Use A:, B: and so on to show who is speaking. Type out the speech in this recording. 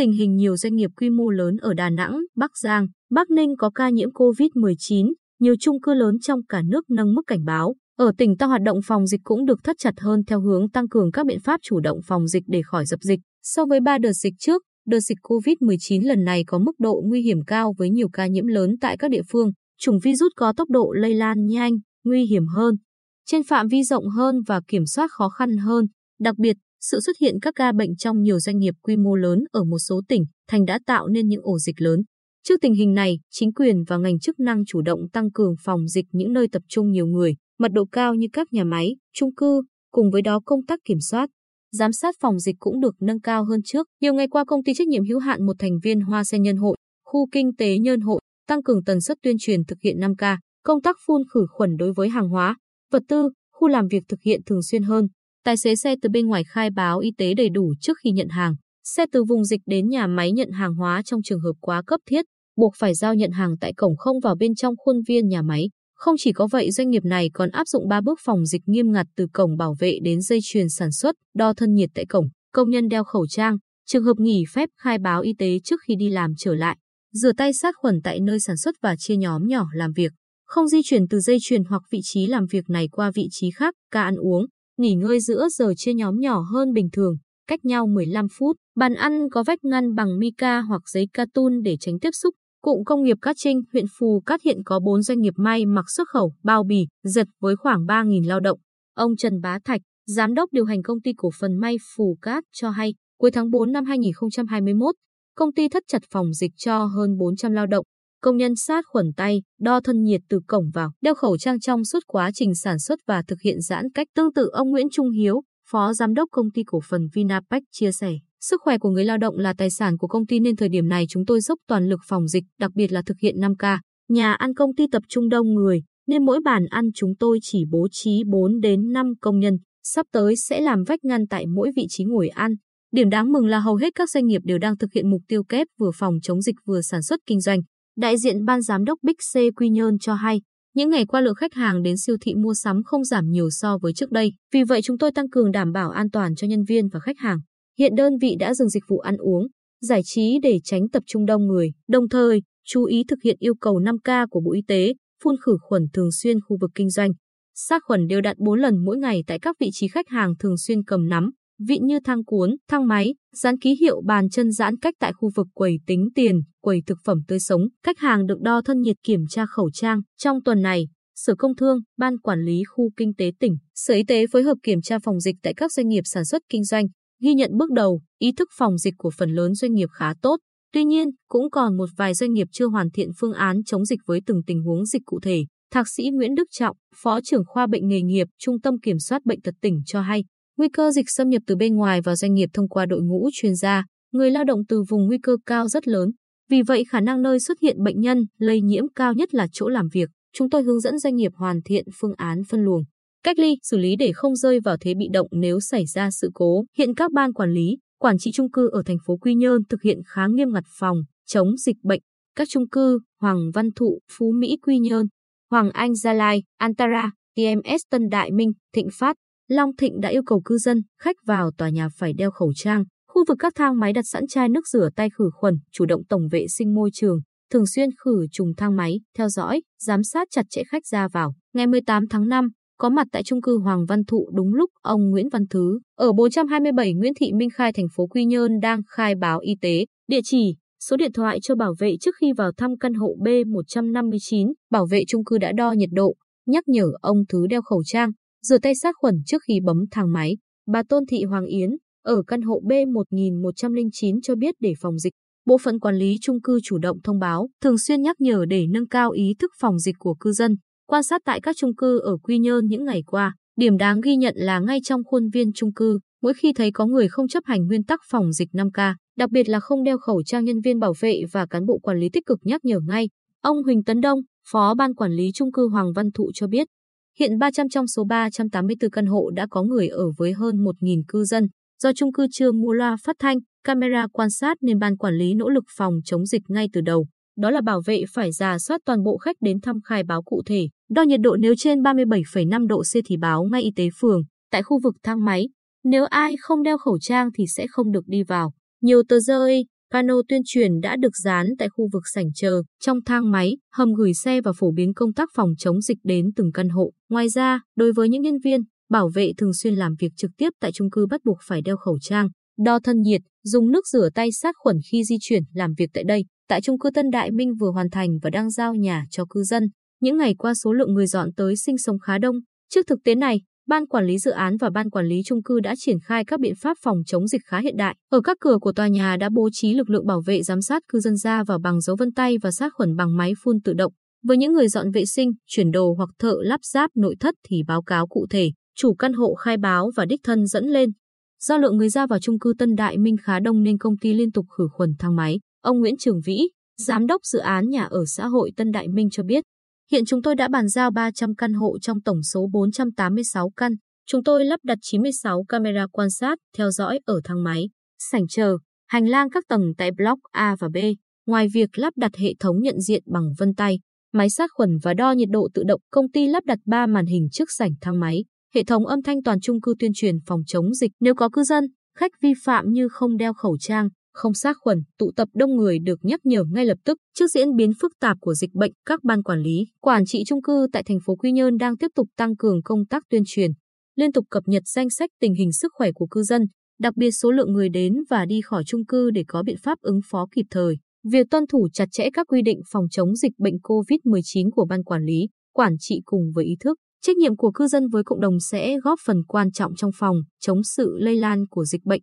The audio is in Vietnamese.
A: tình hình nhiều doanh nghiệp quy mô lớn ở Đà Nẵng, Bắc Giang, Bắc Ninh có ca nhiễm COVID-19, nhiều chung cư lớn trong cả nước nâng mức cảnh báo. Ở tỉnh ta hoạt động phòng dịch cũng được thắt chặt hơn theo hướng tăng cường các biện pháp chủ động phòng dịch để khỏi dập dịch. So với 3 đợt dịch trước, đợt dịch COVID-19 lần này có mức độ nguy hiểm cao với nhiều ca nhiễm lớn tại các địa phương. Chủng virus có tốc độ lây lan nhanh, nguy hiểm hơn, trên phạm vi rộng hơn và kiểm soát khó khăn hơn. Đặc biệt, sự xuất hiện các ca bệnh trong nhiều doanh nghiệp quy mô lớn ở một số tỉnh, thành đã tạo nên những ổ dịch lớn. Trước tình hình này, chính quyền và ngành chức năng chủ động tăng cường phòng dịch những nơi tập trung nhiều người, mật độ cao như các nhà máy, chung cư, cùng với đó công tác kiểm soát, giám sát phòng dịch cũng được nâng cao hơn trước. Nhiều ngày qua công ty trách nhiệm hữu hạn một thành viên Hoa Sen Nhân Hội, khu kinh tế Nhân Hội tăng cường tần suất tuyên truyền thực hiện 5K, công tác phun khử khuẩn đối với hàng hóa, vật tư, khu làm việc thực hiện thường xuyên hơn. Tài xế xe từ bên ngoài khai báo y tế đầy đủ trước khi nhận hàng. Xe từ vùng dịch đến nhà máy nhận hàng hóa trong trường hợp quá cấp thiết, buộc phải giao nhận hàng tại cổng không vào bên trong khuôn viên nhà máy. Không chỉ có vậy, doanh nghiệp này còn áp dụng 3 bước phòng dịch nghiêm ngặt từ cổng bảo vệ đến dây chuyền sản xuất, đo thân nhiệt tại cổng, công nhân đeo khẩu trang, trường hợp nghỉ phép khai báo y tế trước khi đi làm trở lại, rửa tay sát khuẩn tại nơi sản xuất và chia nhóm nhỏ làm việc, không di chuyển từ dây chuyền hoặc vị trí làm việc này qua vị trí khác, ca ăn uống, nghỉ ngơi giữa giờ chia nhóm nhỏ hơn bình thường, cách nhau 15 phút, bàn ăn có vách ngăn bằng mica hoặc giấy cartoon để tránh tiếp xúc, Cụm công nghiệp Cát Trinh, huyện Phù Cát hiện có 4 doanh nghiệp may mặc xuất khẩu, bao bì, giật với khoảng 3.000 lao động. Ông Trần Bá Thạch, giám đốc điều hành công ty cổ phần may Phù Cát cho hay, cuối tháng 4 năm 2021, công ty thất chặt phòng dịch cho hơn 400 lao động. Công nhân sát khuẩn tay, đo thân nhiệt từ cổng vào, đeo khẩu trang trong suốt quá trình sản xuất và thực hiện giãn cách. Tương tự ông Nguyễn Trung Hiếu, Phó Giám đốc Công ty Cổ phần Vinapec chia sẻ. Sức khỏe của người lao động là tài sản của công ty nên thời điểm này chúng tôi dốc toàn lực phòng dịch, đặc biệt là thực hiện 5K. Nhà ăn công ty tập trung đông người, nên mỗi bàn ăn chúng tôi chỉ bố trí 4 đến 5 công nhân. Sắp tới sẽ làm vách ngăn tại mỗi vị trí ngồi ăn. Điểm đáng mừng là hầu hết các doanh nghiệp đều đang thực hiện mục tiêu kép vừa phòng chống dịch vừa sản xuất kinh doanh. Đại diện ban giám đốc Big C Quy Nhơn cho hay, những ngày qua lượng khách hàng đến siêu thị mua sắm không giảm nhiều so với trước đây. Vì vậy chúng tôi tăng cường đảm bảo an toàn cho nhân viên và khách hàng. Hiện đơn vị đã dừng dịch vụ ăn uống, giải trí để tránh tập trung đông người, đồng thời chú ý thực hiện yêu cầu 5K của Bộ Y tế, phun khử khuẩn thường xuyên khu vực kinh doanh, sát khuẩn đều đặn 4 lần mỗi ngày tại các vị trí khách hàng thường xuyên cầm nắm, vịn như thang cuốn, thang máy, dán ký hiệu bàn chân giãn cách tại khu vực quầy tính tiền, quầy thực phẩm tươi sống. Khách hàng được đo thân nhiệt kiểm tra khẩu trang. Trong tuần này, Sở Công Thương, Ban Quản lý Khu Kinh tế tỉnh, Sở Y tế phối hợp kiểm tra phòng dịch tại các doanh nghiệp sản xuất kinh doanh, Ghi nhận bước đầu, ý thức phòng dịch của phần lớn doanh nghiệp khá tốt. Tuy nhiên, cũng còn một vài doanh nghiệp chưa hoàn thiện phương án chống dịch với từng tình huống dịch cụ thể. Thạc sĩ Nguyễn Đức Trọng, Phó trưởng khoa bệnh nghề nghiệp, Trung tâm Kiểm soát Bệnh tật tỉnh cho hay, nguy cơ dịch xâm nhập từ bên ngoài vào doanh nghiệp thông qua đội ngũ chuyên gia, người lao động từ vùng nguy cơ cao rất lớn. Vì vậy khả năng nơi xuất hiện bệnh nhân, lây nhiễm cao nhất là chỗ làm việc. Chúng tôi hướng dẫn doanh nghiệp hoàn thiện phương án phân luồng cách ly, xử lý để không rơi vào thế bị động nếu xảy ra sự cố. Hiện các ban quản lý, quản trị trung cư ở thành phố Quy Nhơn thực hiện khá nghiêm ngặt phòng chống dịch bệnh. Các trung cư Hoàng Văn Thụ, Phú Mỹ Quy Nhơn, Hoàng Anh Gia Lai, Antara, TMS Tân Đại Minh, Thịnh Phát, Long Thịnh đã yêu cầu cư dân, khách vào tòa nhà phải đeo khẩu trang. Khu vực các thang máy đặt sẵn chai nước rửa tay khử khuẩn, chủ động tổng vệ sinh môi trường, thường xuyên khử trùng thang máy, theo dõi, giám sát chặt chẽ khách ra vào. Ngày 18 tháng 5, có mặt tại trung cư Hoàng Văn Thụ đúng lúc ông Nguyễn Văn Thứ ở 427 Nguyễn Thị Minh Khai thành phố Quy Nhơn đang khai báo y tế, địa chỉ, số điện thoại cho bảo vệ trước khi vào thăm căn hộ B159. Bảo vệ trung cư đã đo nhiệt độ, nhắc nhở ông Thứ đeo khẩu trang, rửa tay sát khuẩn trước khi bấm thang máy. Bà Tôn Thị Hoàng Yến ở căn hộ B1109 cho biết để phòng dịch, bộ phận quản lý trung cư chủ động thông báo, thường xuyên nhắc nhở để nâng cao ý thức phòng dịch của cư dân. Quan sát tại các chung cư ở Quy Nhơn những ngày qua, điểm đáng ghi nhận là ngay trong khuôn viên chung cư, mỗi khi thấy có người không chấp hành nguyên tắc phòng dịch 5K, đặc biệt là không đeo khẩu trang nhân viên bảo vệ và cán bộ quản lý tích cực nhắc nhở ngay. Ông Huỳnh Tấn Đông, Phó Ban Quản lý Trung cư Hoàng Văn Thụ cho biết, hiện 300 trong số 384 căn hộ đã có người ở với hơn 1.000 cư dân. Do chung cư chưa mua loa phát thanh, camera quan sát nên ban quản lý nỗ lực phòng chống dịch ngay từ đầu đó là bảo vệ phải giả soát toàn bộ khách đến thăm khai báo cụ thể. Đo nhiệt độ nếu trên 37,5 độ C thì báo ngay y tế phường, tại khu vực thang máy. Nếu ai không đeo khẩu trang thì sẽ không được đi vào. Nhiều tờ rơi, Pano tuyên truyền đã được dán tại khu vực sảnh chờ, trong thang máy, hầm gửi xe và phổ biến công tác phòng chống dịch đến từng căn hộ. Ngoài ra, đối với những nhân viên, bảo vệ thường xuyên làm việc trực tiếp tại chung cư bắt buộc phải đeo khẩu trang, đo thân nhiệt, dùng nước rửa tay sát khuẩn khi di chuyển làm việc tại đây. Tại chung cư Tân Đại Minh vừa hoàn thành và đang giao nhà cho cư dân. Những ngày qua số lượng người dọn tới sinh sống khá đông. Trước thực tế này, Ban quản lý dự án và ban quản lý chung cư đã triển khai các biện pháp phòng chống dịch khá hiện đại. Ở các cửa của tòa nhà đã bố trí lực lượng bảo vệ giám sát cư dân ra vào bằng dấu vân tay và sát khuẩn bằng máy phun tự động. Với những người dọn vệ sinh, chuyển đồ hoặc thợ lắp ráp nội thất thì báo cáo cụ thể, chủ căn hộ khai báo và đích thân dẫn lên. Do lượng người ra vào chung cư Tân Đại Minh khá đông nên công ty liên tục khử khuẩn thang máy. Ông Nguyễn Trường Vĩ, giám đốc dự án nhà ở xã hội Tân Đại Minh cho biết, Hiện chúng tôi đã bàn giao 300 căn hộ trong tổng số 486 căn. Chúng tôi lắp đặt 96 camera quan sát, theo dõi ở thang máy, sảnh chờ, hành lang các tầng tại block A và B. Ngoài việc lắp đặt hệ thống nhận diện bằng vân tay, máy sát khuẩn và đo nhiệt độ tự động, công ty lắp đặt 3 màn hình trước sảnh thang máy, hệ thống âm thanh toàn chung cư tuyên truyền phòng chống dịch. Nếu có cư dân, khách vi phạm như không đeo khẩu trang, không sát khuẩn, tụ tập đông người được nhắc nhở ngay lập tức. Trước diễn biến phức tạp của dịch bệnh, các ban quản lý, quản trị trung cư tại thành phố Quy Nhơn đang tiếp tục tăng cường công tác tuyên truyền, liên tục cập nhật danh sách tình hình sức khỏe của cư dân, đặc biệt số lượng người đến và đi khỏi trung cư để có biện pháp ứng phó kịp thời. Việc tuân thủ chặt chẽ các quy định phòng chống dịch bệnh COVID-19 của ban quản lý, quản trị cùng với ý thức, trách nhiệm của cư dân với cộng đồng sẽ góp phần quan trọng trong phòng chống sự lây lan của dịch bệnh.